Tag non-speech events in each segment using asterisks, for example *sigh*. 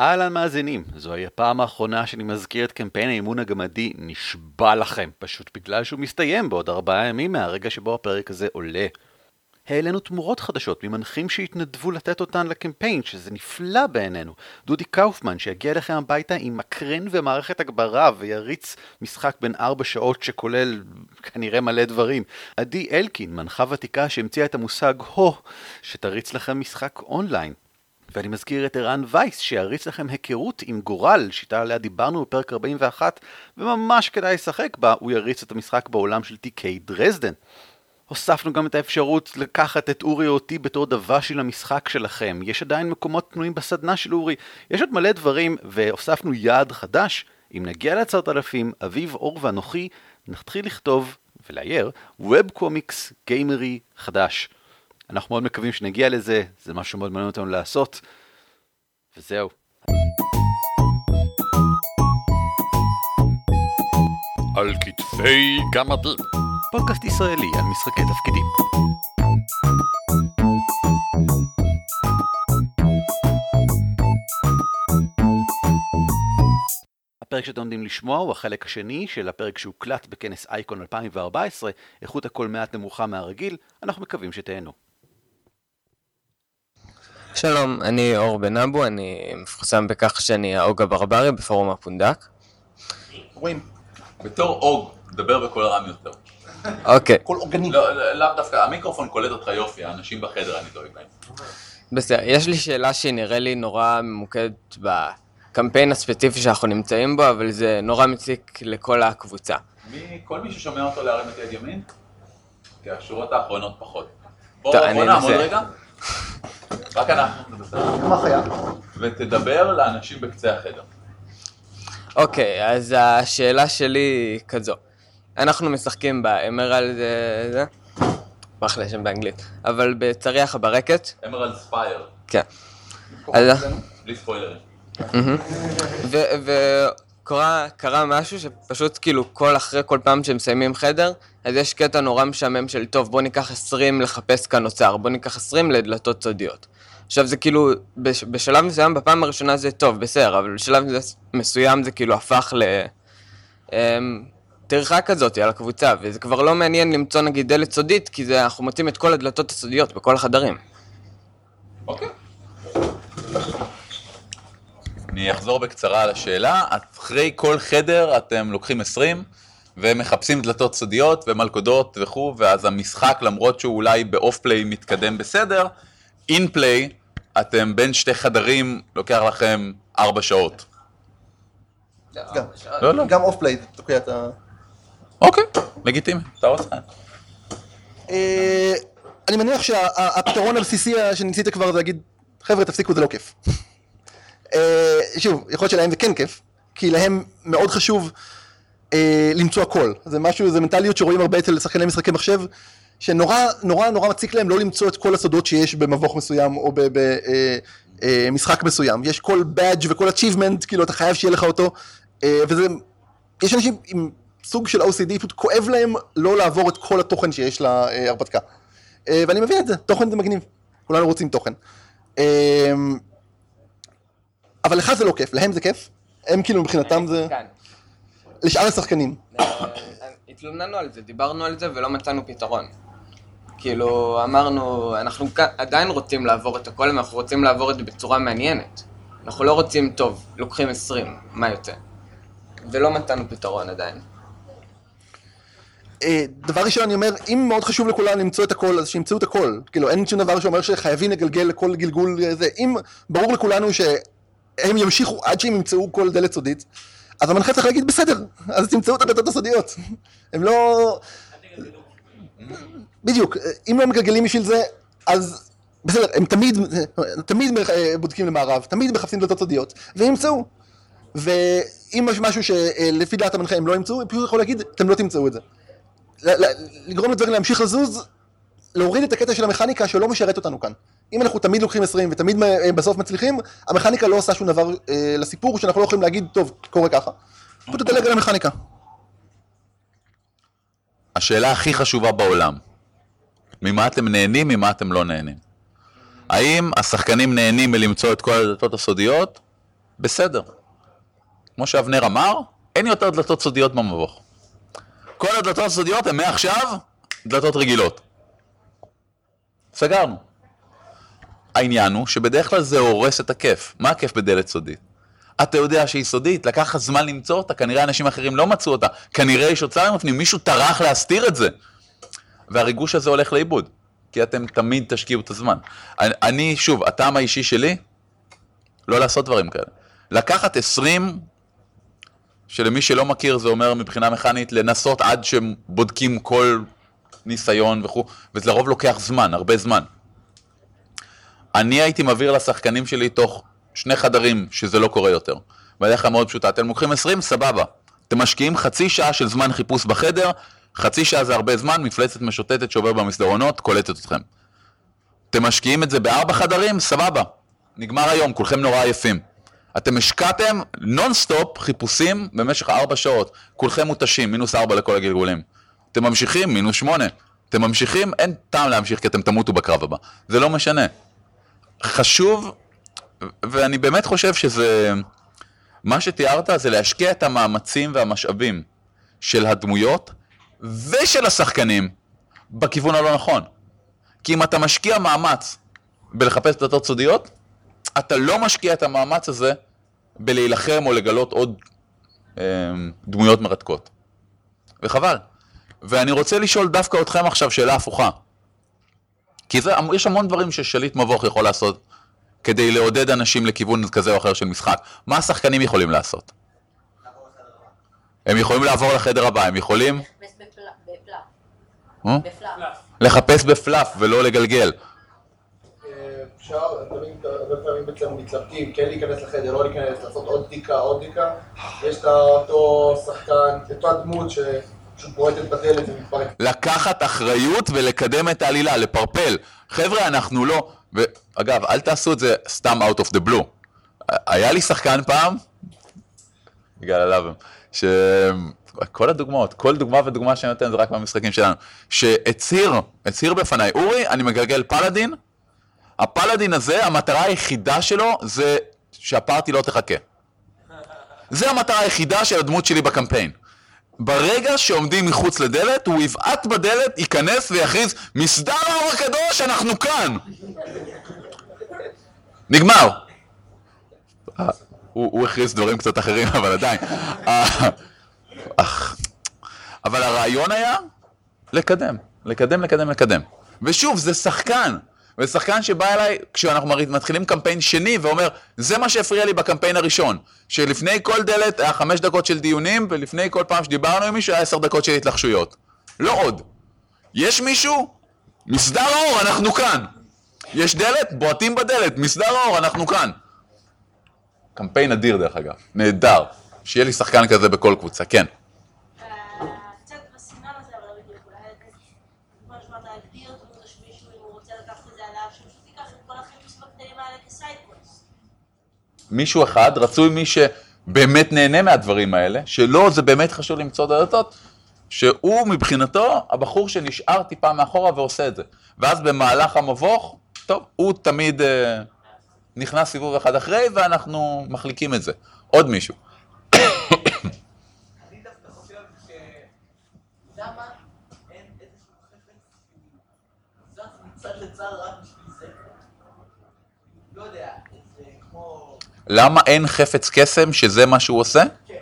אהלן מאזינים, זוהי הפעם האחרונה שאני מזכיר את קמפיין האימון הגמדי, נשבע לכם, פשוט בגלל שהוא מסתיים בעוד ארבעה ימים מהרגע שבו הפרק הזה עולה. העלינו תמורות חדשות ממנחים שהתנדבו לתת אותן לקמפיין, שזה נפלא בעינינו. דודי קאופמן שיגיע אליכם הביתה עם מקרן ומערכת הגברה ויריץ משחק בין ארבע שעות שכולל כנראה מלא דברים. עדי אלקין, מנחה ותיקה שהמציאה את המושג הו, שתריץ לכם משחק אונליין. ואני מזכיר את ערן וייס שיריץ לכם היכרות עם גורל, שיטה עליה דיברנו בפרק 41, וממש כדאי לשחק בה, הוא יריץ את המשחק בעולם של TK דרזדן. הוספנו גם את האפשרות לקחת את אורי או אותי בתור דוושי למשחק שלכם. יש עדיין מקומות פנויים בסדנה של אורי. יש עוד מלא דברים, והוספנו יעד חדש. אם נגיע לעצרת אלפים, אביב, אור ואנוכי נתחיל לכתוב ולאייר ווב קומיקס גיימרי חדש. אנחנו מאוד מקווים שנגיע לזה, זה משהו מאוד מעניין אותנו לעשות. וזהו. על כתפי גמדים. פודקאסט ישראלי על משחקי תפקידים. הפרק שאתם עומדים לשמוע הוא החלק השני של הפרק שהוקלט בכנס אייקון 2014, איכות הקול מעט נמוכה מהרגיל, אנחנו מקווים שתהנו. שלום, אני אור בן אבו, אני מפורסם בכך שאני האוג הברברי בפורום הפונדק. אור, אם בתור אוג, דבר בקול רם יותר. אוקיי, קול אורגני. לא, לא, לאו דווקא, המיקרופון קולט אותך יופי, האנשים בחדר אני דואג להם. בסדר. יש לי שאלה שהיא נראה לי נורא ממוקדת בקמפיין הספציפי שאנחנו נמצאים בו, אבל זה נורא מציק לכל הקבוצה. מי, כל מי ששומע אותו להרים את יד ימין? כי השורות האחרונות פחות. בוא, טוב, בוא אני נעמוד. רגע. רק אנחנו, זה בסדר. מה חיה? ותדבר לאנשים בקצה החדר. אוקיי, אז השאלה שלי היא כזו. אנחנו משחקים באמרלד, אה, זה, ברח לי השם באנגלית, אבל בצריח הברקת, אמרלד ספייר, כן. אז... בלי ספוילרים. וקרה קרה משהו שפשוט כאילו כל אחרי כל פעם שמסיימים חדר, אז יש קטע נורא משעמם של טוב בוא ניקח 20 לחפש כאן אוצר, בוא ניקח 20 לדלתות סודיות. עכשיו זה כאילו, בש, בשלב מסוים בפעם הראשונה זה טוב, בסדר, אבל בשלב מסוים זה כאילו הפך ל... אמ, טרחה כזאת על הקבוצה, וזה כבר לא מעניין למצוא נגיד דלת סודית, כי זה, אנחנו מוצאים את כל הדלתות הסודיות בכל החדרים. אוקיי. אני אחזור בקצרה על השאלה. אחרי כל חדר אתם לוקחים 20 ומחפשים דלתות סודיות ומלכודות וכו', ואז המשחק, למרות שהוא אולי ב off play מתקדם בסדר, in play, אתם בין שתי חדרים, לוקח לכם 4 שעות. גם. לא, לא. off play, תוקע את ה... אוקיי, לגיטימי, אתה רוצה. אה, אני מניח שהפתרון הבסיסי שניסית כבר זה להגיד, חבר'ה תפסיקו זה לא כיף. אה, שוב, יכול להיות שלהם זה כן כיף, כי להם מאוד חשוב אה, למצוא הכל. זה משהו, זה מנטליות שרואים הרבה אצל שחקני משחקי מחשב, שנורא נורא נורא מציק להם לא למצוא את כל הסודות שיש במבוך מסוים או במשחק מסוים. יש כל badge וכל achievement, כאילו אתה חייב שיהיה לך אותו, אה, וזה, יש אנשים עם סוג של OCD, פשוט כואב להם לא לעבור את כל התוכן שיש להרפתקה. אה, ואני מבין את זה, תוכן זה מגניב, כולנו רוצים תוכן. אה, אבל לך זה לא כיף, להם זה כיף, הם כאילו מבחינתם זה, כן. לשאר השחקנים. אה, התלוננו על זה, דיברנו על זה ולא מצאנו פתרון. כאילו, אמרנו, אנחנו עדיין רוצים לעבור את הכל, אבל אנחנו רוצים לעבור את זה בצורה מעניינת. אנחנו לא רוצים, טוב, לוקחים 20, מה יוצא? ולא מצאנו פתרון עדיין. אה, דבר ראשון אני אומר, אם מאוד חשוב לכולם למצוא את הכל, אז שימצאו את הכל. כאילו אין שום דבר שאומר שחייבים לגלגל לכל גלגול אה, זה. אם ברור לכולנו שהם ימשיכו עד שהם ימצאו כל דלת סודית, אז המנחה צריך להגיד בסדר, אז תמצאו את הדלתות הסודיות. הם לא... בדיוק, אם הם מגלגלים בשביל זה, אז בסדר, הם תמיד, תמיד בודקים למערב, תמיד מחפשים דלתות סודיות, והם ימצאו. ואם יש משהו שלפי דעת המנחה הם לא ימצאו, הם פשוט יכולים להגיד, אתם לא תמצאו את זה. לגרום לדברים להמשיך לזוז, להוריד את הקטע של המכניקה שלא משרת אותנו כאן. אם אנחנו תמיד לוקחים 20 ותמיד אה, בסוף מצליחים, המכניקה לא עושה שום דבר אה, לסיפור שאנחנו לא יכולים להגיד, טוב, קורה ככה. פשוט תדלג על המכניקה. השאלה הכי חשובה בעולם, ממה אתם נהנים, ממה אתם לא נהנים? האם השחקנים נהנים מלמצוא את כל הדלתות הסודיות, בסדר. כמו שאבנר אמר, אין יותר דלתות סודיות במבוך. כל הדלתות הסודיות הן מעכשיו דלתות רגילות. סגרנו. העניין הוא שבדרך כלל זה הורס את הכיף. מה הכיף בדלת סודית? אתה יודע שהיא סודית, לקח לך זמן למצוא אותה, כנראה אנשים אחרים לא מצאו אותה, כנראה יש אוצר בפנים, מישהו טרח להסתיר את זה. והריגוש הזה הולך לאיבוד, כי אתם תמיד תשקיעו את הזמן. אני שוב, הטעם האישי שלי, לא לעשות דברים כאלה. לקחת 20, שלמי שלא מכיר זה אומר מבחינה מכנית, לנסות עד שבודקים כל ניסיון וכו', וזה לרוב לוקח זמן, הרבה זמן. אני הייתי מבהיר לשחקנים שלי תוך שני חדרים שזה לא קורה יותר. והדרך המאוד פשוטה, אתם לוקחים 20, סבבה. אתם משקיעים חצי שעה של זמן חיפוש בחדר, חצי שעה זה הרבה זמן, מפלצת משוטטת שעובר במסדרונות, קולטת אתכם. אתם משקיעים את זה בארבע חדרים, סבבה. נגמר היום, כולכם נורא עייפים. אתם השקעתם נונסטופ חיפושים במשך ארבע שעות. כולכם מותשים, מינוס ארבע לכל הגלגולים. אתם ממשיכים, מינוס שמונה. אתם ממשיכים, אין טעם להמשיך כי אתם תמותו בקרב הבא. זה לא משנה. חשוב, ואני באמת חושב שזה... מה שתיארת זה להשקיע את המאמצים והמשאבים של הדמויות ושל השחקנים בכיוון הלא נכון. כי אם אתה משקיע מאמץ בלחפש דלתות סודיות, אתה לא משקיע את המאמץ הזה בלהילחם או לגלות עוד אה, דמויות מרתקות. וחבל. ואני רוצה לשאול דווקא אתכם עכשיו שאלה הפוכה. כי זה, יש המון דברים ששליט מבוך יכול לעשות כדי לעודד אנשים לכיוון כזה או אחר של משחק. מה השחקנים יכולים לעשות? הם יכולים לעבור לחדר הבא, הם יכולים לחפש בפלאפ. אה? בפלאף ולא לגלגל. אפשר, תמיד, הרבה פעמים אצלנו מתלבטים, כן להיכנס לחדר, לא להיכנס, לעשות עוד בדיקה, עוד בדיקה. יש את אותו שחקן, את אותה דמות ומתפרקת. לקחת אחריות ולקדם את העלילה, לפרפל. חבר'ה, אנחנו לא... ואגב, אל תעשו את זה סתם out of the blue. היה לי שחקן פעם, יגאל הלאבם, שכל הדוגמאות, כל דוגמה ודוגמה שאני נותן זה רק מהמשחקים שלנו, שהצהיר, הצהיר בפניי, אורי, אני מגלגל פלאדין, הפלאדין הזה, המטרה היחידה שלו זה שהפארטי לא תחכה. זה המטרה היחידה של הדמות שלי בקמפיין. ברגע שעומדים מחוץ לדלת, הוא יבעט בדלת, ייכנס ויכריז, מסדר האור הקדוש, אנחנו כאן! נגמר. הוא הכריז דברים קצת אחרים, אבל עדיין. אה. אבל הרעיון היה לקדם, לקדם, לקדם, לקדם. ושוב, זה שחקן. ושחקן שבא אליי, כשאנחנו מתחילים קמפיין שני, ואומר, זה מה שהפריע לי בקמפיין הראשון. שלפני כל דלת היה חמש דקות של דיונים, ולפני כל פעם שדיברנו עם מישהו היה עשר דקות של התלחשויות. לא עוד. יש מישהו? מסדר האור, אנחנו כאן. יש דלת? בועטים בדלת, מסדר האור, אנחנו כאן. קמפיין אדיר דרך אגב, נהדר. שיהיה לי שחקן כזה בכל קבוצה, כן. קצת בסגנון הזה, אבל לא בדיוק, אולי כמו שאמרת, להגדיר דמות שמישהו, אם הוא רוצה לקחת את זה עליו, שפשוט ייקח את כל החיפוש בקטעים האלה כסיידקוויסט. מישהו אחד, רצוי מי שבאמת נהנה מהדברים האלה, שלא, זה באמת חשוב למצוא דלתות, שהוא מבחינתו הבחור שנשאר טיפה מאחורה ועושה את זה. ואז במהלך המבוך, טוב, הוא תמיד אה, נכנס סיבוב אחד אחרי, ואנחנו מחליקים את זה. עוד מישהו. אני דווקא חושב ש... למה אין איזשהו חפץ זז מצד לצד רק בשביל זה? לא יודע, זה כמו... למה אין חפץ קסם שזה מה שהוא עושה? כן.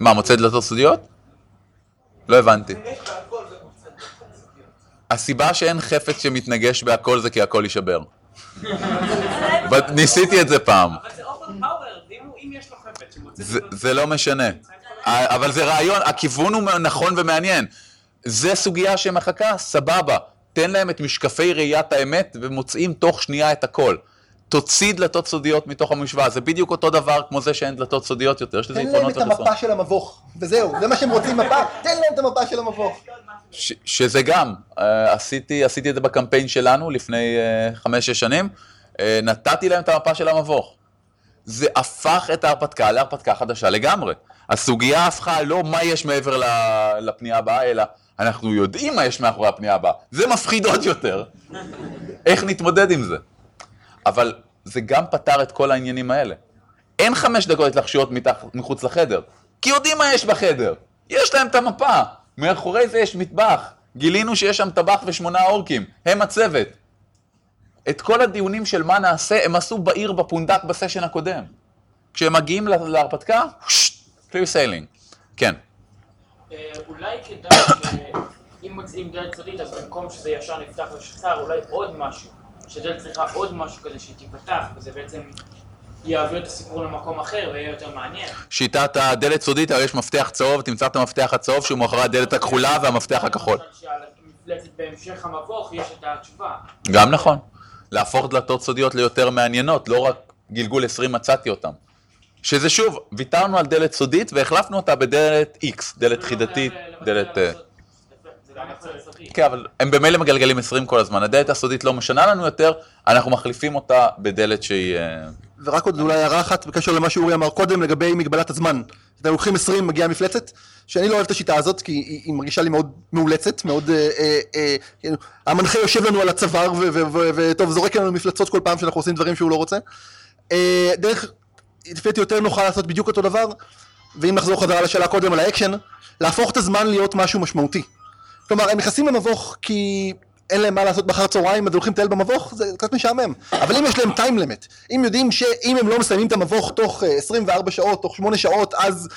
מה, מוצא דלתות סודיות? לא הבנתי. הסיבה שאין חפץ שמתנגש בהכל זה כי הכל יישבר. ניסיתי את זה פעם. אבל זה אופן פאוור, אם יש לו חפץ שמוצא... זה, זה לא משנה. אבל זה רעיון, הכיוון הוא נכון ומעניין. זה סוגיה שמחכה, סבבה. תן להם את משקפי ראיית האמת ומוצאים תוך שנייה את הכל. תוציא דלתות סודיות מתוך המשוואה, זה בדיוק אותו דבר כמו זה שאין דלתות סודיות יותר, יש לזה תן להם יתרונות את המפה וחסרונות. של המבוך, וזהו, זה מה שהם רוצים מפה, תן להם את המפה של המבוך. ש- שזה גם, אה, עשיתי, עשיתי את זה בקמפיין שלנו לפני אה, חמש-שש שנים, אה, נתתי להם את המפה של המבוך. זה הפך את ההרפתקה להרפתקה חדשה לגמרי. הסוגיה הפכה לא מה יש מעבר לפנייה הבאה, אלא אנחנו יודעים מה יש מאחורי הפנייה הבאה. זה מפחיד עוד יותר. איך נתמודד עם זה? אבל זה גם פתר את כל העניינים האלה. אין חמש דקות התלחשויות מחוץ לחדר, כי יודעים מה יש בחדר. יש להם את המפה. מאחורי זה יש מטבח. גילינו שיש שם טבח ושמונה אורקים. הם הצוות. את כל הדיונים של מה נעשה, הם עשו בעיר בפונדק בסשן הקודם. כשהם מגיעים לה- להרפתקה, clear sailing. כן. אה, אולי כדאי שאם מוצאים דלת סודית, אז במקום שזה ישר נפתח לשטר, אולי עוד משהו. שדלת צריכה עוד משהו כזה שהיא תיפתח, וזה בעצם יעביר את הסיפור למקום אחר ויהיה יותר מעניין. שיטת הדלת סודית, הרי יש מפתח צהוב, תמצא את המפתח הצהוב שהוא מאחורי הדלת הכחולה והמפתח הכחול. בהמשך המבוך יש את התשובה. גם נכון. להפוך דלתות סודיות ליותר מעניינות, לא רק גלגול 20 מצאתי אותם. שזה שוב, ויתרנו על דלת סודית והחלפנו אותה בדלת X, דלת חידתית, דלת... אה, זה גם יוצר סודי. כן, אבל הם במילא מגלגלים 20 כל הזמן, הדלת הסודית לא משנה לנו יותר, אנחנו מחליפים אותה בדלת שהיא... אה, ורק עוד אולי הערה אחת בקשר למה שאורי אמר קודם לגבי מגבלת הזמן. אתם לוקחים 20 מגיעה מפלצת, שאני לא אוהב את השיטה הזאת כי היא, היא מרגישה לי מאוד מאולצת, מאוד... אה, אה, אה, כאילו, המנחה יושב לנו על הצוואר ו- ו- ו- ותוך זורק לנו מפלצות כל פעם שאנחנו עושים דברים שהוא לא רוצה. אה, דרך, לפי דעתי יותר נוכל לעשות בדיוק אותו דבר, ואם נחזור חזרה לשאלה קודם על האקשן, להפוך את הזמן להיות משהו משמעותי. כלומר, הם נכנסים למבוך כי אין להם מה לעשות באחר צהריים, אז הולכים לטייל במבוך, זה קצת משעמם. אבל אם יש להם time limit, אם יודעים שאם הם לא מסיימים את המבוך תוך אה, 24 שעות, תוך 8 שעות, אז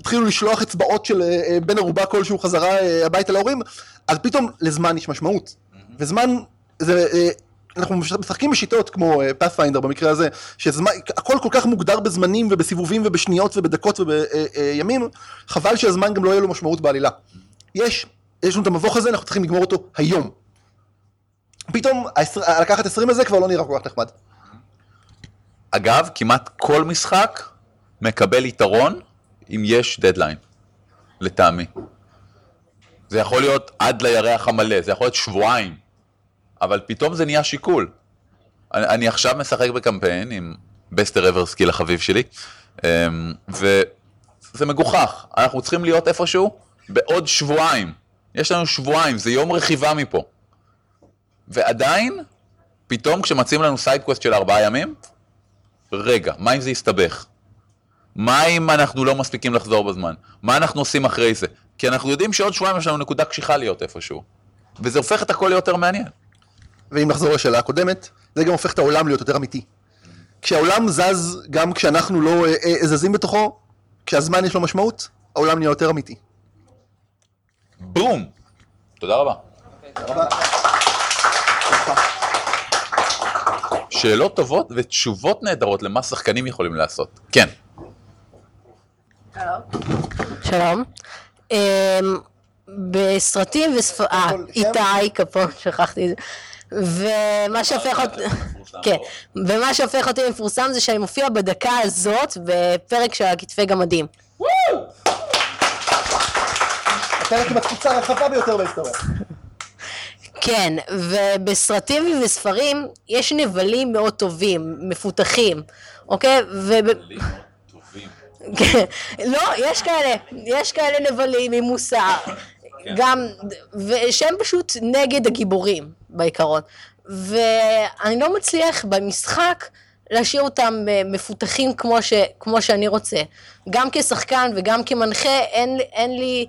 יתחילו לשלוח אצבעות של אה, אה, בן ערובה כלשהו חזרה אה, הביתה להורים, אז פתאום לזמן יש משמעות. וזמן, זה... אה, אנחנו משחקים בשיטות כמו פאת'פיינדר במקרה הזה, שזמן, הכל כל כך מוגדר בזמנים ובסיבובים ובשניות ובדקות ובימים, חבל שהזמן גם לא יהיה לו משמעות בעלילה. יש, יש לנו את המבוך הזה, אנחנו צריכים לגמור אותו היום. פתאום לקחת 20 הזה כבר לא נראה כל כך נחמד. אגב, כמעט כל משחק מקבל יתרון אם יש דדליין, לטעמי. זה יכול להיות עד לירח המלא, זה יכול להיות שבועיים, אבל פתאום זה נהיה שיקול. אני, אני עכשיו משחק בקמפיין עם בסטר אברסקיל החביב שלי, אמ, וזה מגוחך, אנחנו צריכים להיות איפשהו בעוד שבועיים. יש לנו שבועיים, זה יום רכיבה מפה. ועדיין, פתאום כשמציעים לנו sidequest של ארבעה ימים, רגע, מה אם זה יסתבך? מה אם אנחנו לא מספיקים לחזור בזמן? מה אנחנו עושים אחרי זה? כי אנחנו יודעים שעוד שבועיים יש לנו נקודה קשיחה להיות איפשהו. וזה הופך את הכל ליותר מעניין. ואם נחזור לשאלה הקודמת, זה גם הופך את העולם להיות יותר אמיתי. כשהעולם זז, גם כשאנחנו לא אה, אה, זזים בתוכו, כשהזמן יש לו משמעות, העולם נהיה יותר אמיתי. בום! תודה רבה. שאלות טובות ותשובות נהדרות למה שחקנים יכולים לעשות. כן. שלום. אמ, בסרטים וספ... אה, איתי כפו, שכחתי את זה. ומה שהופך אותי... *laughs* כן, ומה שהופך אותי מפורסם זה שאני מופיע בדקה הזאת בפרק של הכתפי גמדים. הפרק עם התפוצה הרחבה ביותר בהיסטוריה. כן, ובסרטים ובספרים יש נבלים מאוד טובים, מפותחים, אוקיי? ו... כן, לא, יש כאלה, יש כאלה נבלים עם מוסר, גם, ושהם פשוט נגד הגיבורים בעיקרון. ואני לא מצליח במשחק להשאיר אותם אה, מפותחים כמו, ש, כמו שאני רוצה. גם כשחקן וגם כמנחה, אין, אין לי,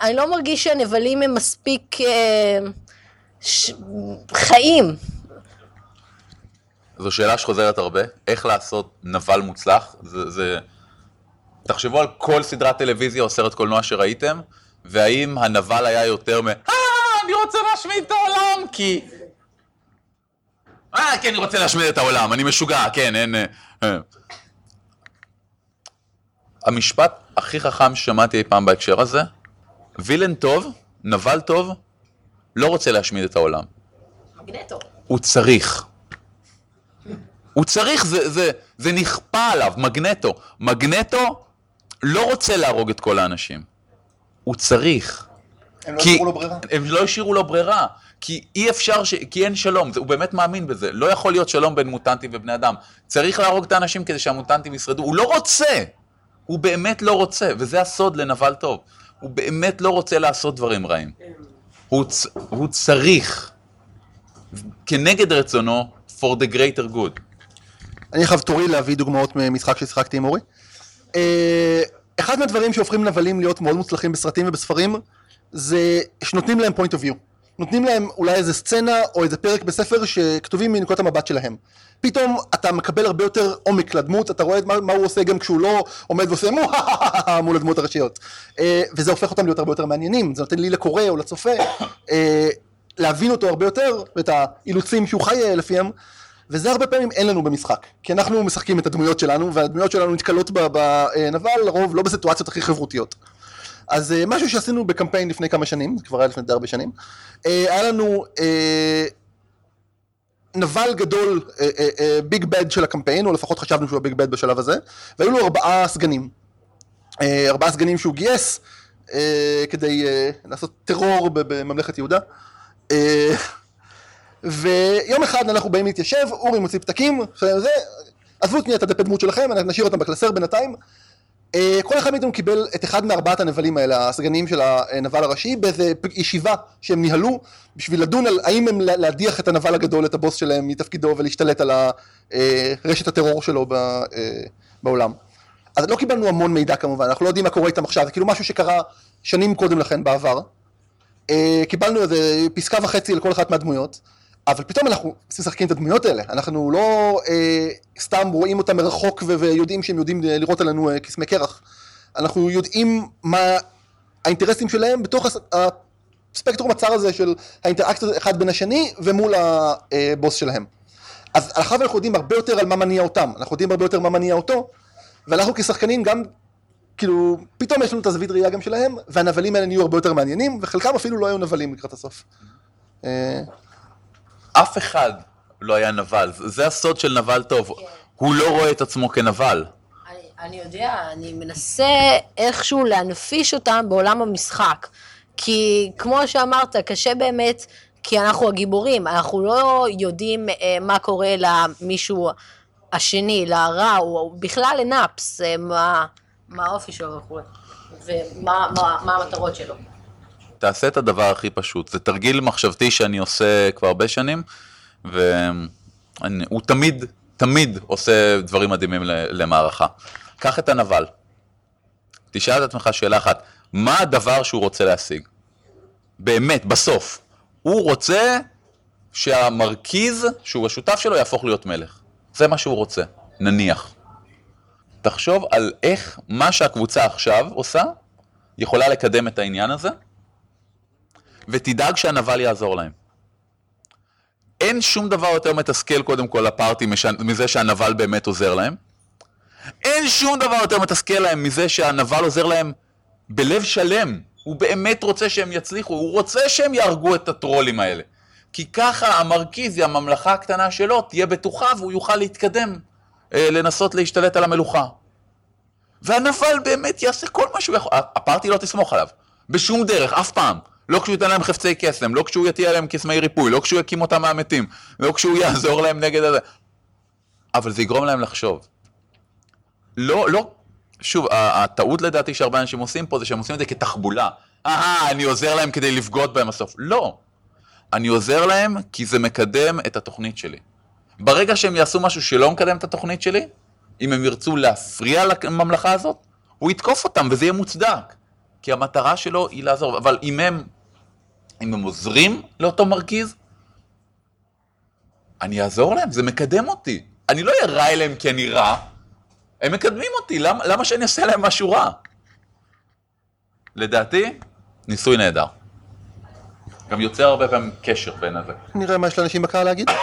אני לא מרגיש שהנבלים הם מספיק אה, ש, חיים. זו שאלה שחוזרת הרבה, איך לעשות נבל מוצלח, זה, זה... תחשבו על כל סדרת טלוויזיה או סרט קולנוע שראיתם, והאם הנבל היה יותר מ... אה, אני רוצה להשמיד את העולם, כי... אה, כן, אני רוצה להשמיד את העולם, אני משוגע, כן, אין... אה, אה. המשפט הכי חכם ששמעתי אי פעם בהקשר הזה, וילן טוב, נבל טוב, לא רוצה להשמיד את העולם. מגנטו. הוא צריך. הוא צריך, זה, זה, זה נכפה עליו, מגנטו. מגנטו לא רוצה להרוג את כל האנשים. הוא צריך. הם לא כי- השאירו לו ברירה. הם לא השאירו לו ברירה. כי אי אפשר, ש... כי אין שלום, הוא באמת מאמין בזה. לא יכול להיות שלום בין מוטנטים ובני אדם. צריך להרוג את האנשים כדי שהמוטנטים ישרדו. הוא לא רוצה! הוא באמת לא רוצה, וזה הסוד לנבל טוב. הוא באמת לא רוצה לעשות דברים רעים. הוא, צ... הוא צריך, כנגד רצונו, for the greater good. אני עכשיו תורי להביא דוגמאות ממשחק ששיחקתי עם אורי. אה, אחד מהדברים שהופכים נבלים להיות מאוד מוצלחים בסרטים ובספרים, זה שנותנים להם point of view. נותנים להם אולי איזה סצנה או איזה פרק בספר שכתובים מנקודת המבט שלהם. פתאום אתה מקבל הרבה יותר עומק לדמות, אתה רואה מה, מה הוא עושה גם כשהוא לא עומד ועושה *laughs* *laughs* מול הדמות הראשיות. אה, וזה הופך אותם להיות הרבה יותר מעניינים, זה נותן לי לקורא או לצופה אה, להבין אותו הרבה יותר, ואת האילוצים שהוא חי אה, לפיהם, וזה הרבה פעמים אין לנו במשחק, כי אנחנו משחקים את הדמויות שלנו, והדמויות שלנו נתקלות בנבל לרוב לא בסיטואציות הכי חברותיות. אז אה, משהו שעשינו בקמפיין לפני כמה שנים, זה כבר היה לפני די הרבה שנים, אה, היה לנו אה, נבל גדול, ביג בד של הקמפיין, או לפחות חשבנו שהוא הביג בד בשלב הזה, והיו לו ארבעה סגנים. אה, ארבעה סגנים שהוא גייס אה, כדי אה, לעשות טרור בממלכת יהודה. אה, ויום אחד אנחנו באים להתיישב, אורי מוציא פתקים, עזבו שנייה את הדפי דמות שלכם, נשאיר אותם בקלסר בינתיים. אה, כל אחד מאיתנו קיבל את אחד מארבעת הנבלים האלה, הסגנים של הנבל הראשי, באיזה ישיבה שהם ניהלו, בשביל לדון על האם הם לה- להדיח את הנבל הגדול, את הבוס שלהם מתפקידו ולהשתלט על אה, רשת הטרור שלו אה, בעולם. אז לא קיבלנו המון מידע כמובן, אנחנו לא יודעים מה קורה איתם עכשיו, זה כאילו משהו שקרה שנים קודם לכן בעבר. קיבלנו איזה פסקה וחצי לכל אחת מהדמויות, אבל פתאום אנחנו משחקים את הדמויות האלה, אנחנו לא אה, סתם רואים אותם מרחוק ויודעים שהם יודעים אה, לראות עלינו אה, קסמי קרח. אנחנו יודעים מה האינטרסים שלהם בתוך הס- הספקטרום הצר הזה של האינטראקציה אחד בין השני ומול הבוס שלהם. אז אחר אנחנו יודעים הרבה יותר על מה מניע אותם, אנחנו יודעים הרבה יותר מה מניע אותו, ואנחנו כשחקנים גם, כאילו, פתאום יש לנו את הזווית ראייה גם שלהם, והנבלים האלה נהיו הרבה יותר מעניינים, וחלקם אפילו לא היו נבלים לקראת הסוף. אף אחד לא היה נבל, זה- הסוד של נבל טוב. הוא לא רואה את עצמו כנבל. אני, אני יודע, אני מנסה איכשהו להנפיש אותם בעולם המשחק. כי כמו שאמרת, קשה באמת, כי אנחנו הגיבורים, אנחנו לא יודעים אה, מה קורה למישהו השני, לרע, או בכלל לנאפס, אה, מה, מה האופי שלו וכו', ומה מה, מה המטרות שלו. תעשה את הדבר הכי פשוט. זה תרגיל מחשבתי שאני עושה כבר הרבה שנים, והוא תמיד, תמיד עושה דברים מדהימים למערכה. קח את הנבל, תשאל את עצמך שאלה אחת, מה הדבר שהוא רוצה להשיג? באמת, בסוף. הוא רוצה שהמרכיז, שהוא השותף שלו, יהפוך להיות מלך. זה מה שהוא רוצה, נניח. תחשוב על איך מה שהקבוצה עכשיו עושה, יכולה לקדם את העניין הזה, ותדאג שהנבל יעזור להם. אין שום דבר יותר מתסכל קודם כל לפארטי מזה שהנבל באמת עוזר להם. אין שום דבר יותר מתסכל להם מזה שהנבל עוזר להם בלב שלם. הוא באמת רוצה שהם יצליחו, הוא רוצה שהם יהרגו את הטרולים האלה. כי ככה המרכיז, הממלכה הקטנה שלו, תהיה בטוחה והוא יוכל להתקדם, אה, לנסות להשתלט על המלוכה. והנבל באמת יעשה כל מה שהוא יכול, הפארטי לא תסמוך עליו, בשום דרך, אף פעם. לא כשהוא ייתן להם חפצי קסם, לא כשהוא יטיע להם קסמי ריפוי, לא כשהוא יקים אותם מהמתים, לא כשהוא יעזור להם נגד הזה. אבל זה יגרום להם לחשוב. לא, לא, שוב, הטעות לדעתי שהרבה אנשים עושים פה זה שהם עושים את זה כתחבולה. אהה, אני עוזר להם כדי לבגוד בהם בסוף. לא. אני עוזר להם כי זה מקדם את התוכנית שלי. ברגע שהם יעשו משהו שלא מקדם את התוכנית שלי, אם הם ירצו להפריע לממלכה הזאת, הוא יתקוף אותם וזה יהיה מוצדק. כי המטרה שלו היא לעזור. אבל אם הם, אם הם עוזרים לאותו מרכיז, אני אעזור להם, זה מקדם אותי. אני לא אהיה רע אליהם כי אני רע, הם מקדמים אותי, למה, למה שאני אעשה להם משהו רע? לדעתי, ניסוי נהדר. גם יוצר הרבה פעמים קשר בין הזה. נראה מה יש לאנשים בקהל להגיד. *coughs*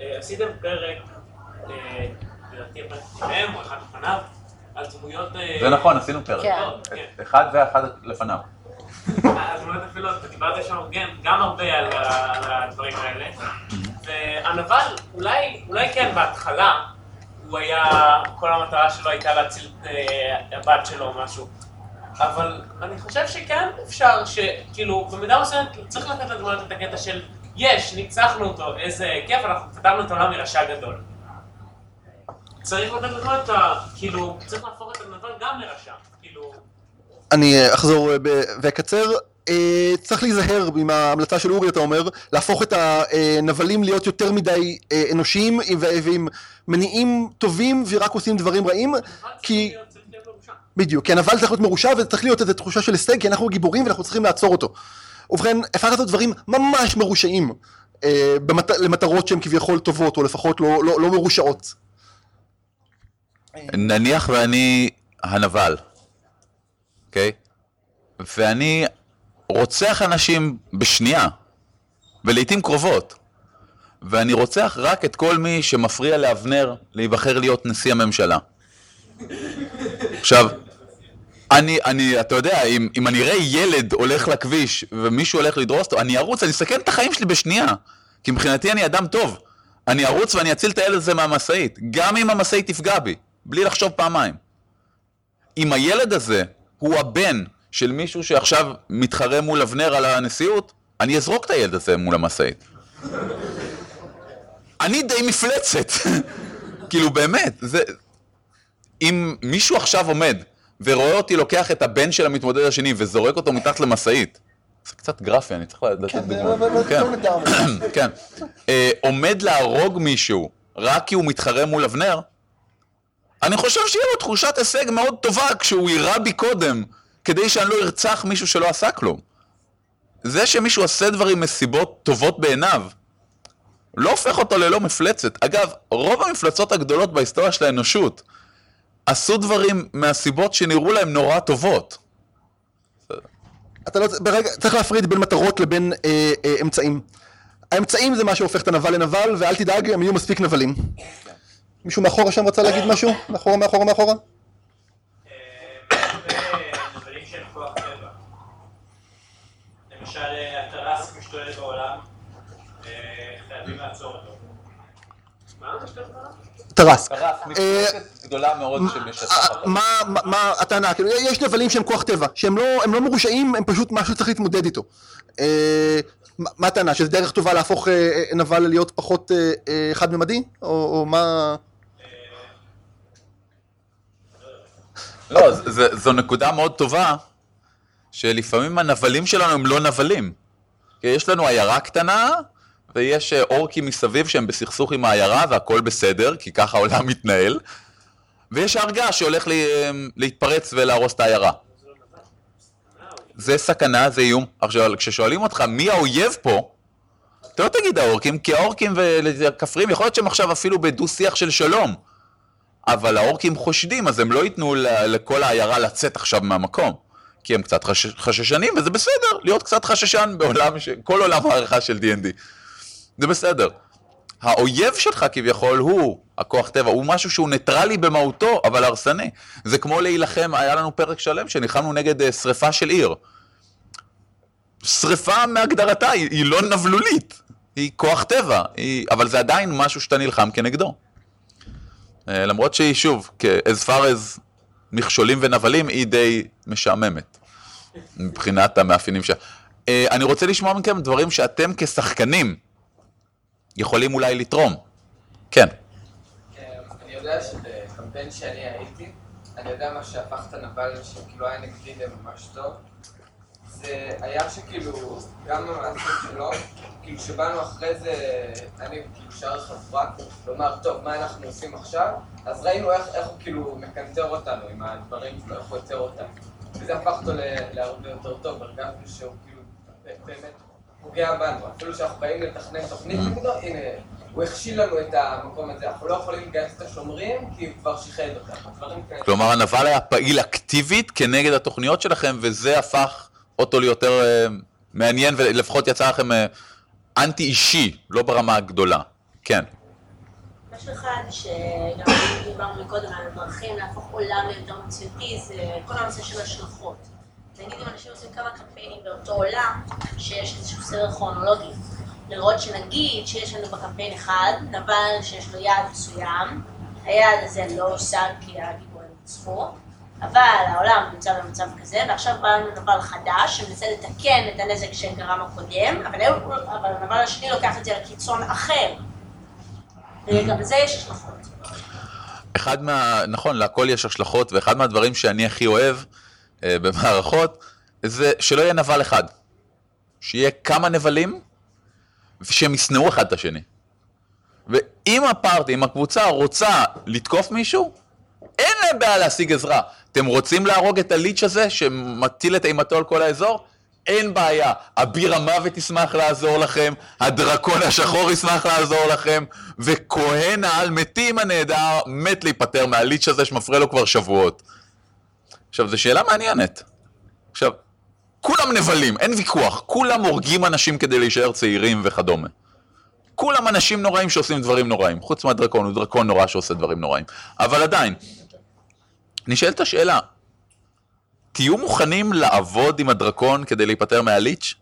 אה, עשיתם פרק, אה, לדעתי אחד לפניו, על דמויות... אה, זה נכון, עשינו פרק. כן. אחד ואחד לפניו. דיברת שם גם, הרבה על, הדברים האלה. והנבל, אולי, כן, בהתחלה, הוא היה, כל המטרה שלו הייתה להציל את אה, הבת שלו או משהו. אבל אני חושב שכן אפשר, שכאילו, במידה מסוימת צריך לתת לדמויות את הקטע של יש, ניצחנו אותו, איזה כיף, אנחנו פתרנו את העולם מרשע גדול. צריך לתת לדמויות. כאילו, צריך להפוך את הנבל גם לרשע. אני אה, אחזור אה, ואקצר, אה, צריך להיזהר עם ההמלצה של אורי, אתה אומר, להפוך את הנבלים להיות יותר מדי אה, אנושיים ועם מניעים טובים ורק עושים דברים רעים, כי... בדיוק, כי הנבל צריך להיות מרושע וצריך להיות איזו תחושה של הישג, כי אנחנו גיבורים ואנחנו צריכים לעצור אותו. ובכן, אפשר לעשות דברים ממש מרושעים אה, במת... למטרות שהן כביכול טובות, או לפחות לא, לא, לא מרושעות. נניח ואני הנבל, אוקיי? ואני רוצח אנשים בשנייה, ולעיתים קרובות, ואני רוצח רק את כל מי שמפריע לאבנר להיבחר להיות נשיא הממשלה. עכשיו, אני, אני, אתה יודע, אם, אם אני אראה ילד הולך לכביש ומישהו הולך לדרוס אותו, אני ארוץ, אני אסכן את החיים שלי בשנייה. כי מבחינתי אני אדם טוב. אני ארוץ ואני אציל את הילד הזה מהמשאית, גם אם המשאית תפגע בי, בלי לחשוב פעמיים. אם הילד הזה הוא הבן של מישהו שעכשיו מתחרה מול אבנר על הנשיאות, אני אזרוק את הילד הזה מול המשאית. אני די מפלצת. *laughs* כאילו באמת, זה... אם מישהו עכשיו עומד ורואה אותי לוקח את הבן של המתמודד השני וזורק אותו מתחת למשאית, זה קצת גרפי, אני צריך לתת דוגמא. כן, *coughs* כן. אה, עומד להרוג מישהו רק כי הוא מתחרה מול אבנר, אני חושב שיהיה לו תחושת הישג מאוד טובה כשהוא יירה בי קודם, כדי שאני לא ארצח מישהו שלא עשה כלום. זה שמישהו עושה דברים מסיבות טובות בעיניו, לא הופך אותו ללא מפלצת. אגב, רוב המפלצות הגדולות בהיסטוריה של האנושות עשו דברים מהסיבות שנראו להם נורא טובות. אתה לא, ברגע, צריך להפריד בין מטרות לבין אה, אה, אמצעים. האמצעים זה מה שהופך את הנבל לנבל, ואל תדאג, הם יהיו מספיק נבלים. מישהו מאחורה שם רצה להגיד משהו? מאחורה, מאחורה, מאחורה? טבע. למשל, הטרס משתולל בעולם, חייבים לעצור אותו. מה המשתולל בעולם? טרס. גדולה מאוד שמשטחת. מה, הטענה? כאילו, יש נבלים שהם כוח טבע, שהם לא, לא מרושעים, הם פשוט משהו שצריך להתמודד איתו. אה, מה הטענה? שזה דרך טובה להפוך אה, אה, נבל להיות פחות אה, אה, חד-ממדי? או מה... לא, זו נקודה מאוד טובה, שלפעמים הנבלים שלנו הם לא נבלים. יש לנו עיירה קטנה, ויש אה, אורקים מסביב שהם בסכסוך עם העיירה והכל בסדר, כי ככה העולם מתנהל, ויש הר געש שהולך לה, להתפרץ ולהרוס את העיירה. זה סכנה, זה איום. עכשיו, כששואלים אותך מי האויב פה, אתה לא תגיד האורקים, כי האורקים והכפריים, יכול להיות שהם עכשיו אפילו בדו-שיח של שלום. אבל האורקים חושדים, אז הם לא ייתנו לכל העיירה לצאת עכשיו מהמקום. כי הם קצת חש... חששנים, וזה בסדר, להיות קצת חששן בעולם, ש... כל עולם הערכה של D&D. זה בסדר. האויב שלך כביכול הוא הכוח טבע, הוא משהו שהוא ניטרלי במהותו, אבל הרסני. זה כמו להילחם, היה לנו פרק שלם שנלחמנו נגד אה, שריפה של עיר. שריפה מהגדרתה, היא, היא לא נבלולית, היא כוח טבע, היא... אבל זה עדיין משהו שאתה נלחם כנגדו. אה, למרות שהיא, שוב, as far as מכשולים ונבלים, היא די משעממת, מבחינת המאפיינים שלה. אה, אני רוצה לשמוע מכם דברים שאתם כשחקנים יכולים אולי לתרום. כן. אני יודע שבקמפיין שאני הייתי, אני יודע מה שהפך את הנבל שכאילו היה נגדי ממש טוב. זה היה שכאילו, גם המעשים שלו, כאילו שבאנו אחרי זה, אני כאילו שאר החברה, לומר, טוב, מה אנחנו עושים עכשיו? אז ראינו איך, איך הוא כאילו מקנטר אותנו עם הדברים שלו, איך הוא יוצר אותנו. וזה הפך אותו להרבה יותר טוב, הרגשנו שהוא כאילו באמת פוגע בנו. אפילו שאנחנו באים לתכנן תוכנית נגדו, הנה, הוא הכשיל לנו את המקום הזה. אנחנו לא יכולים לגייס את השומרים, כי הוא כבר שיחד אותנו. כלומר, הנבל היה פעיל אקטיבית כנגד התוכניות שלכם, וזה הפך אותו ליותר אה, מעניין, ולפחות יצא לכם אה, אנטי אישי, לא ברמה הגדולה. כן. משהו אחד שגם דיברנו מקודם על הדרכים להפוך עולם ליותר מציאותי זה כל הנושא של השלכות. נגיד אם אנשים עושים כמה קמפיינים באותו עולם, שיש איזשהו סדר כרונולוגי. לראות שנגיד שיש לנו בקמפיין אחד נבל שיש לו יעד מסוים, היעד הזה לא הושג כי הגיבורים נצחו, אבל העולם נמצא במצב כזה, ועכשיו בא לנו נבל חדש שמנסה לתקן את הנזק שגרם הקודם, אבל אבל הנבל השני לוקח את זה לקיצון אחר. וגם לזה יש השלכות. אחד מה... נכון, להכל יש השלכות, ואחד מהדברים שאני הכי אוהב אה, במערכות, זה שלא יהיה נבל אחד. שיהיה כמה נבלים, ושהם ישנאו אחד את השני. ואם הפארטי, אם הקבוצה רוצה לתקוף מישהו, אין להם בעיה להשיג עזרה. אתם רוצים להרוג את הליץ' הזה שמטיל את אימתו על כל האזור? אין בעיה. אביר המוות ישמח לעזור לכם, הדרקון השחור ישמח לעזור לכם, וכהן העל מתים הנהדר מת להיפטר מהליץ' הזה שמפריע לו כבר שבועות. עכשיו, זו שאלה מעניינת. עכשיו, כולם נבלים, אין ויכוח. כולם הורגים אנשים כדי להישאר צעירים וכדומה. כולם אנשים נוראים שעושים דברים נוראים. חוץ מהדרקון, הוא דרקון נורא שעושה דברים נוראים. אבל עדיין, נשאלת השאלה, תהיו מוכנים לעבוד עם הדרקון כדי להיפטר מהליץ'?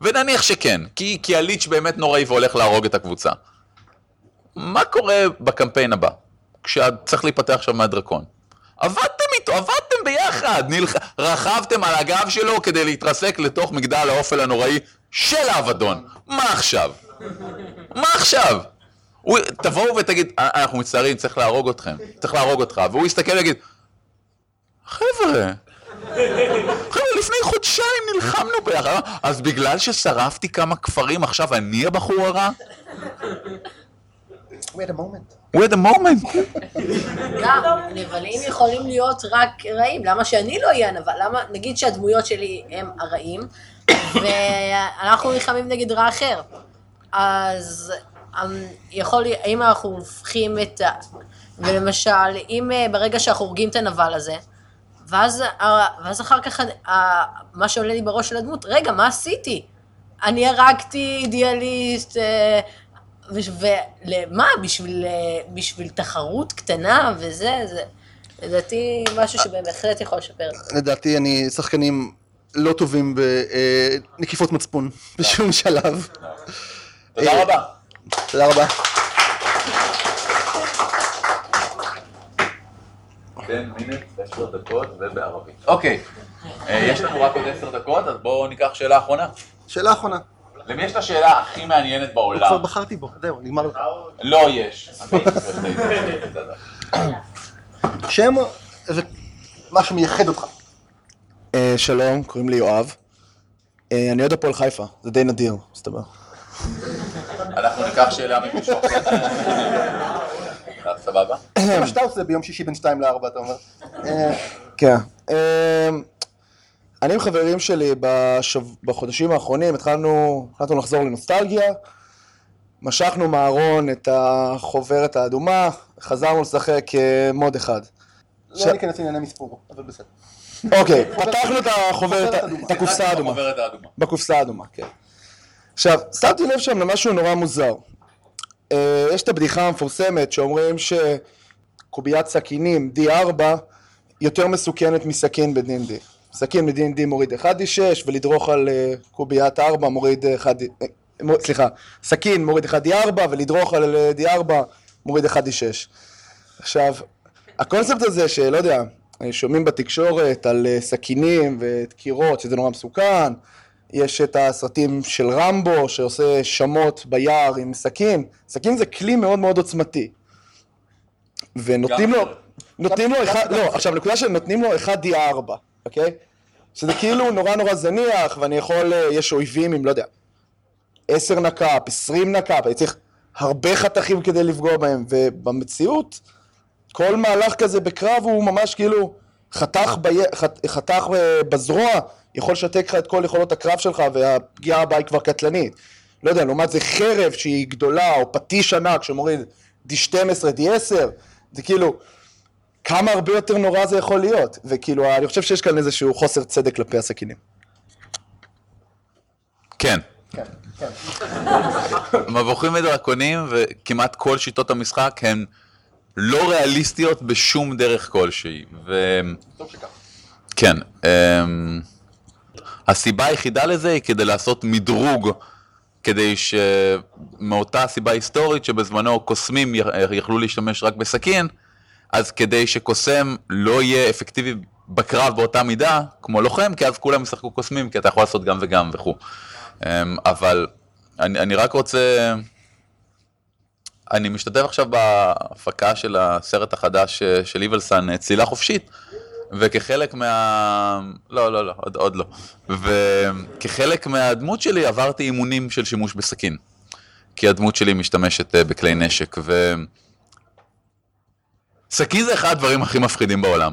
ונניח שכן, כי, כי הליץ' באמת נוראי והולך להרוג את הקבוצה. מה קורה בקמפיין הבא, כשצריך להיפטר עכשיו מהדרקון? עבדתם איתו, עבדתם ביחד, נלח... רכבתם על הגב שלו כדי להתרסק לתוך מגדל האופל הנוראי של האבדון. מה עכשיו? מה עכשיו? הוא, תבואו ותגיד, "אה, אנחנו מצטערים, צריך להרוג אתכם, צריך להרוג אותך, והוא יסתכל ויגיד, חבר'ה, חבר'ה, לפני חודשיים נלחמנו ביחד, אז בגלל ששרפתי כמה כפרים, עכשיו אני הבחור הרע? We had a moment. הוא at the moment. גם, נבלים יכולים להיות רק רעים, למה שאני לא אהיה הנבל? למה, נגיד שהדמויות שלי הם הרעים, ואנחנו נלחמים נגד רע אחר. אז אמ, יכול להיות, האם אנחנו הופכים את ה... ולמשל, אם אה, ברגע שאנחנו הורגים את הנבל הזה, ואז, ה- ואז אחר כך ה- ה- מה שעולה לי בראש של הדמות, רגע, מה עשיתי? אני הרגתי אידיאליסט, אה, ולמה? בשביל, אה, בשביל תחרות קטנה וזה, זה לדעתי משהו שבהחלט יכול לשפר. לדעתי אני שחקנים לא טובים בנקיפות מצפון בשום שלב. תודה רבה. תודה רבה. תן מינט, עשר דקות ובערבית. אוקיי, אה, יש לנו רק עוד עשר דקות, אז בואו ניקח שאלה אחרונה. שאלה אחרונה. למי יש את השאלה הכי מעניינת כבר בעולם? בחרתי בו, זהו, נגמר לך. לא יש. *coughs* שם ומשהו מייחד אותך. אה, שלום, קוראים לי יואב. אה, אני אוהד הפועל חיפה, זה די נדיר, מסתבר. אנחנו ניקח שאלה ממישהו *laughs* סבבה? זה מה שאתה עושה ביום שישי בין 2 ל-4, אתה אומר. אה, כן. אה, אני עם חברים שלי בשב... בחודשים האחרונים התחלנו, החלטנו לחזור לנוסטלגיה, משכנו מהארון את החוברת האדומה, חזרנו לשחק אה, מוד אחד. לא ניכנס לענייני מספור, אבל בסדר. אוקיי, *laughs* פתחנו את החוברת. את הקופסה האדומה. בקופסה האדומה, כן. עכשיו, שמתי לב שם למשהו נורא מוזר. אה, יש את הבדיחה המפורסמת שאומרים שקוביית סכינים D4 יותר מסוכנת מסכין ב-D&D. סכין ב-D&D מוריד 1D6 ולדרוך על אה, קוביית 4 מוריד 1D... אה, מו- סליחה, סכין מוריד 1D4 ולדרוך על אה, D4 מוריד 1D6. עכשיו, הקונספט הזה שלא יודע, שומעים בתקשורת על אה, סכינים ודקירות שזה נורא מסוכן, יש את הסרטים של רמבו שעושה שמות ביער עם סכין, סכין זה כלי מאוד מאוד עוצמתי. ונותנים לו, נותנים לו אחד, לא, עכשיו נקודה שנותנים לו 1D4, אוקיי? שזה כאילו נורא נורא זניח ואני יכול, אה, יש אויבים עם לא יודע, 10 נקאפ, 20 נקאפ, אני צריך הרבה חתכים כדי לפגוע בהם, ובמציאות כל מהלך כזה בקרב הוא ממש כאילו חתך, בי... חת... חתך אה, בזרוע יכול לשתק לך את כל יכולות הקרב שלך והפגיעה הבאה היא כבר קטלנית. לא יודע, לעומת זה חרב שהיא גדולה או פטיש ענק שמוריד D12, D10, זה כאילו כמה הרבה יותר נורא זה יכול להיות. וכאילו אני חושב שיש כאן איזשהו חוסר צדק כלפי הסכינים. כן. כן, כן. מבוכים ודרקונים וכמעט כל שיטות המשחק הן לא ריאליסטיות בשום דרך כלשהי. ו... טוב שכך. כן. אמ, הסיבה היחידה לזה היא כדי לעשות מדרוג, כדי שמאותה סיבה היסטורית שבזמנו קוסמים יכלו להשתמש רק בסכין, אז כדי שקוסם לא יהיה אפקטיבי בקרב באותה מידה, כמו לוחם, כי אז כולם ישחקו קוסמים, כי אתה יכול לעשות גם וגם וכו'. אמ, אבל אני, אני רק רוצה... אני משתתף עכשיו בהפקה של הסרט החדש אה, של איבלסן, אה, צלילה חופשית, וכחלק מה... לא, לא, לא, עוד, עוד לא. וכחלק מהדמות שלי עברתי אימונים של שימוש בסכין. כי הדמות שלי משתמשת אה, בכלי נשק, ו... סכין זה אחד הדברים הכי מפחידים בעולם.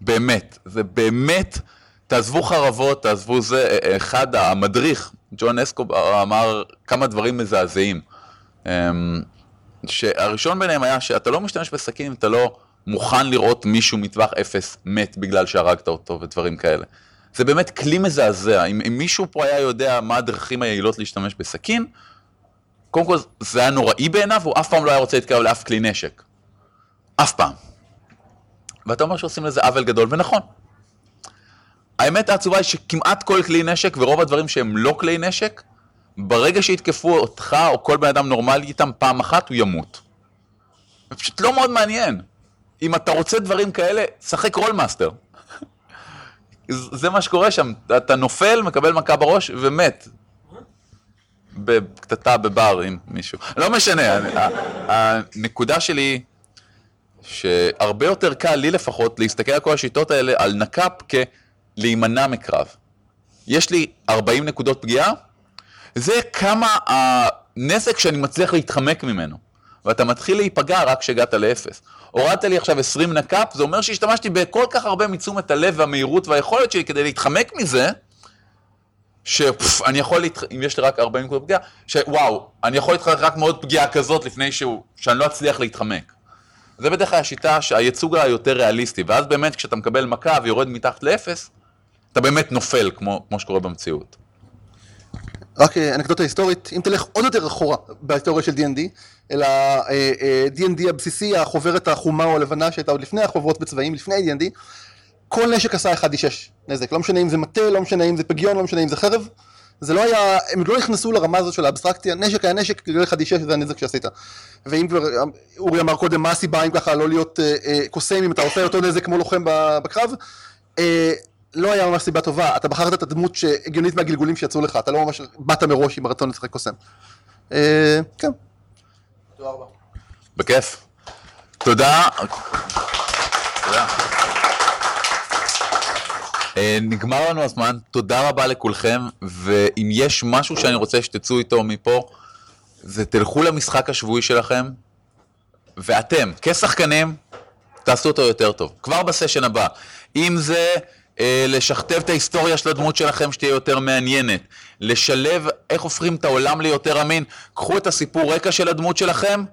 באמת, זה באמת, תעזבו חרבות, תעזבו זה, אה, אחד, המדריך, ג'ון אסקו אמר כמה דברים מזעזעים. אמ, שהראשון ביניהם היה שאתה לא משתמש בסכין אם אתה לא מוכן לראות מישהו מטווח אפס מת בגלל שהרגת אותו ודברים כאלה. זה באמת כלי מזעזע, אם, אם מישהו פה היה יודע מה הדרכים היעילות להשתמש בסכין, קודם כל זה היה נוראי בעיניו, הוא אף פעם לא היה רוצה להתקרב לאף כלי נשק. אף פעם. ואתה אומר שעושים לזה עוול גדול, ונכון. האמת העצובה היא שכמעט כל כלי נשק ורוב הדברים שהם לא כלי נשק, ברגע שיתקפו אותך או כל בן אדם נורמלי איתם פעם אחת, הוא ימות. זה פשוט לא מאוד מעניין. אם אתה רוצה דברים כאלה, שחק Rolemaster. זה מה שקורה שם, אתה נופל, מקבל מכה בראש ומת. בקטטה בבר עם מישהו. לא משנה, הנקודה שלי שהרבה יותר קל לי לפחות להסתכל על כל השיטות האלה על נקאפ כלהימנע מקרב. יש לי 40 נקודות פגיעה, זה כמה הנזק שאני מצליח להתחמק ממנו. ואתה מתחיל להיפגע רק כשהגעת לאפס. הורדת לי עכשיו 20 נקאפ, זה אומר שהשתמשתי בכל כך הרבה מתשומת הלב והמהירות והיכולת שלי כדי להתחמק מזה, שאני יכול, להתח... אם יש לי רק 40 נקודות פגיעה, שוואו, אני יכול להתחמק רק מאוד פגיעה כזאת לפני שהוא, שאני לא אצליח להתחמק. זה בדרך כלל השיטה שהייצוג היותר ריאליסטי, ואז באמת כשאתה מקבל מכה ויורד מתחת לאפס, אתה באמת נופל, כמו, כמו שקורה במציאות. רק אה, אנקדוטה היסטורית, אם תלך עוד יותר אחורה בהיסטוריה של D&D, אלא אה, אה, D&D הבסיסי, החוברת החומה או הלבנה שהייתה עוד לפני החוברות בצבעים, לפני D&D, כל נשק עשה 1d6 נזק, לא משנה אם זה מטה, לא משנה אם זה פגיון, לא משנה אם זה חרב, זה לא היה, הם לא נכנסו לרמה הזאת של האבסטרקציה, נשק היה נשק, גלל 1d6 זה הנזק שעשית. ואם כבר, אורי אמר קודם, מה הסיבה אם ככה לא להיות קוסם אם אתה עושה אותו נזק כמו לוחם בקרב, לא היה ממש סיבה טובה, אתה בחרת את הדמות שהגיונית מהגלגולים שיצאו לך, אתה לא ממש באת מראש עם הרצון לשחק קוסם. אה, כן. בכיף. תודה. תודה. אה, נגמר לנו הזמן, תודה רבה לכולכם, ואם יש משהו שאני רוצה שתצאו איתו מפה, זה תלכו למשחק השבועי שלכם, ואתם, כשחקנים, תעשו אותו יותר טוב. כבר בסשן הבא. אם זה... אה, לשכתב את ההיסטוריה של הדמות שלכם שתהיה יותר מעניינת, לשלב איך הופכים את העולם ליותר אמין, קחו את הסיפור רקע של הדמות שלכם,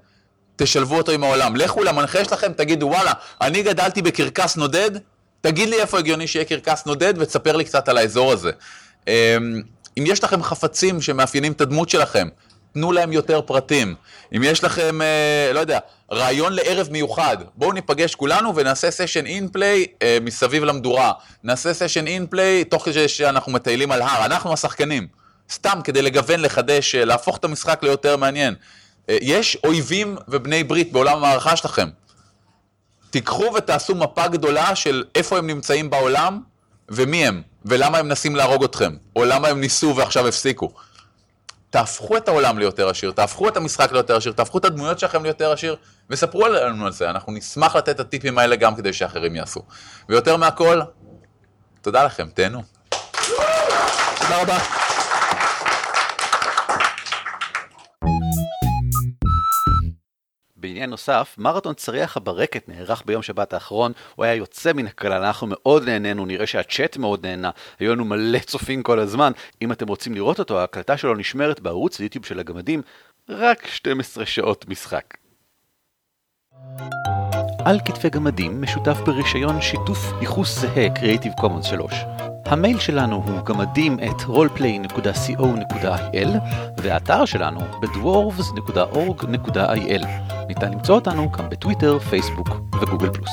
תשלבו אותו עם העולם. לכו למנחה שלכם, תגידו וואלה, אני גדלתי בקרקס נודד, תגיד לי איפה הגיוני שיהיה קרקס נודד ותספר לי קצת על האזור הזה. אה, אם יש לכם חפצים שמאפיינים את הדמות שלכם, תנו להם יותר פרטים. אם יש לכם, אה, לא יודע, רעיון לערב מיוחד, בואו ניפגש כולנו ונעשה סשן in-play אה, מסביב למדורה. נעשה סשן in-play תוך כדי שאנחנו מטיילים על הר, אנחנו השחקנים. סתם כדי לגוון, לחדש, אה, להפוך את המשחק ליותר מעניין. אה, יש אויבים ובני ברית בעולם המערכה שלכם. תיקחו ותעשו מפה גדולה של איפה הם נמצאים בעולם ומי הם, ולמה הם מנסים להרוג אתכם, או למה הם ניסו ועכשיו הפסיקו. תהפכו את העולם ליותר עשיר, תהפכו את המשחק ליותר עשיר, תהפכו את הדמויות שלכם ליותר עשיר, וספרו לנו על זה, אנחנו נשמח לתת את הטיפים האלה גם כדי שאחרים יעשו. ויותר מהכל, תודה לכם, תהנו. תודה רבה. בעניין נוסף, מרתון צריח הברקת נערך ביום שבת האחרון, הוא היה יוצא מן הכלל, אנחנו מאוד נהנינו, נראה שהצ'אט מאוד נהנה, היו לנו מלא צופים כל הזמן, אם אתם רוצים לראות אותו, ההקלטה שלו נשמרת בערוץ היוטיוב של הגמדים, רק 12 שעות משחק. על כתפי גמדים משותף ברישיון שיתוף ייחוס זהה Creative Commons 3. המייל שלנו הוא גמדים את roleplay.co.il והאתר שלנו בדוורבס.org.il ניתן למצוא אותנו גם בטוויטר, פייסבוק וגוגל פלוס.